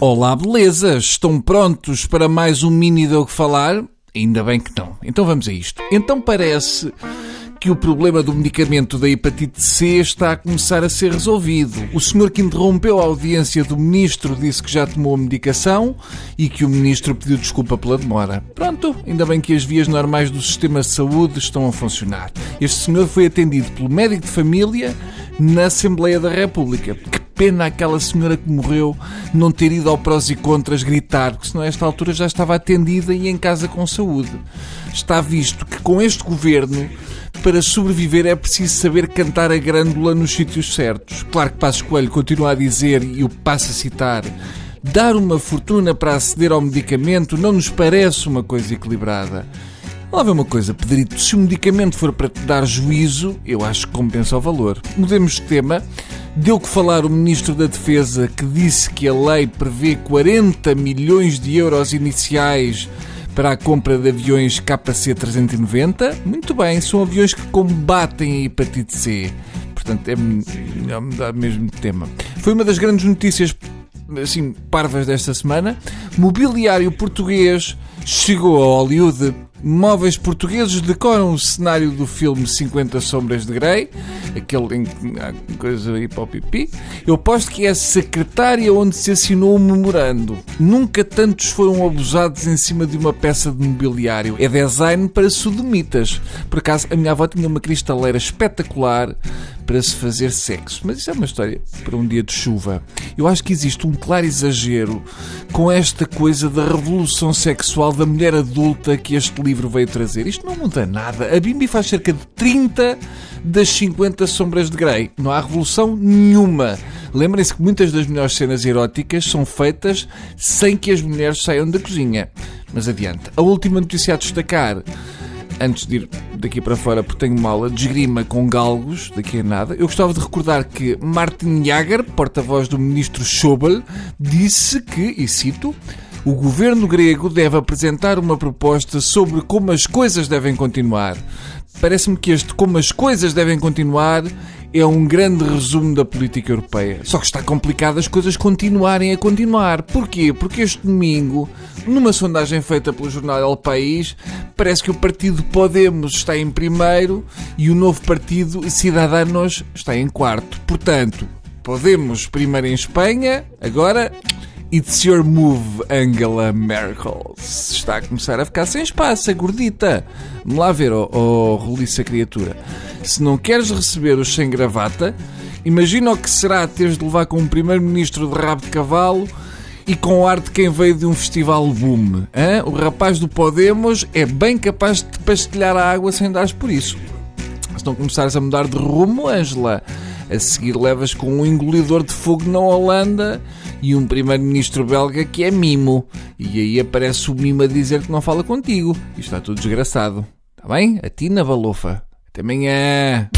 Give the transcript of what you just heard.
Olá, beleza? Estão prontos para mais um mini que falar? Ainda bem que não. Então vamos a isto. Então parece que o problema do medicamento da hepatite C está a começar a ser resolvido. O senhor que interrompeu a audiência do ministro disse que já tomou a medicação e que o ministro pediu desculpa pela demora. Pronto, ainda bem que as vias normais do sistema de saúde estão a funcionar. Este senhor foi atendido pelo médico de família na Assembleia da República. Pena aquela senhora que morreu não ter ido ao prós e contras gritar, porque senão a esta altura já estava atendida e em casa com saúde. Está visto que com este governo, para sobreviver é preciso saber cantar a grândula nos sítios certos. Claro que Passos Coelho continua a dizer, e eu passo a citar, dar uma fortuna para aceder ao medicamento não nos parece uma coisa equilibrada. Lá vê uma coisa, Pedrito, se o medicamento for para te dar juízo, eu acho que compensa o valor. Mudemos de tema. Deu que falar o Ministro da Defesa que disse que a lei prevê 40 milhões de euros iniciais para a compra de aviões KC-390. Muito bem, são aviões que combatem a hepatite C. Portanto, é melhor mudar mesmo tema. Foi uma das grandes notícias assim, parvas desta semana. Mobiliário português chegou a Hollywood. Móveis portugueses decoram o cenário do filme 50 Sombras de Grey, aquele em que coisa aí para o pipi. Eu aposto que é a secretária onde se assinou o memorando. Nunca tantos foram abusados em cima de uma peça de mobiliário. É design para sodomitas. Por acaso, a minha avó tinha uma cristaleira espetacular para se fazer sexo. Mas isso é uma história para um dia de chuva. Eu acho que existe um claro exagero com esta coisa da revolução sexual da mulher adulta que este livro veio trazer. Isto não muda nada. A Bimbi faz cerca de 30 das 50 sombras de Grey. Não há revolução nenhuma. Lembrem-se que muitas das melhores cenas eróticas são feitas sem que as mulheres saiam da cozinha. Mas adiante. A última notícia a destacar antes de ir daqui para fora, porque tenho uma aula de esgrima com galgos, daqui a nada, eu gostava de recordar que Martin Jager, porta-voz do ministro Schäuble, disse que, e cito, o governo grego deve apresentar uma proposta sobre como as coisas devem continuar. Parece-me que este como as coisas devem continuar é um grande resumo da política europeia. Só que está complicado as coisas continuarem a continuar. Porquê? Porque este domingo, numa sondagem feita pelo jornal El País, parece que o partido Podemos está em primeiro e o novo partido Cidadanos está em quarto. Portanto, Podemos primeiro em Espanha, agora It's your move, Angela Merkel. Está a começar a ficar sem espaço, a gordita. Vamos lá ver, oh, oh roliça criatura. Se não queres receber os sem gravata, imagina o que será teres de levar com um primeiro-ministro de rabo de cavalo e com o ar de quem veio de um festival boom. Hein? O rapaz do Podemos é bem capaz de te pastelhar a água sem dares por isso. Se não começares a mudar de rumo, Angela, a seguir levas com um engolidor de fogo na Holanda e um primeiro-ministro belga que é mimo. E aí aparece o mimo a dizer que não fala contigo. E está tudo desgraçado. Está bem? A ti na balofa. Até amanhã.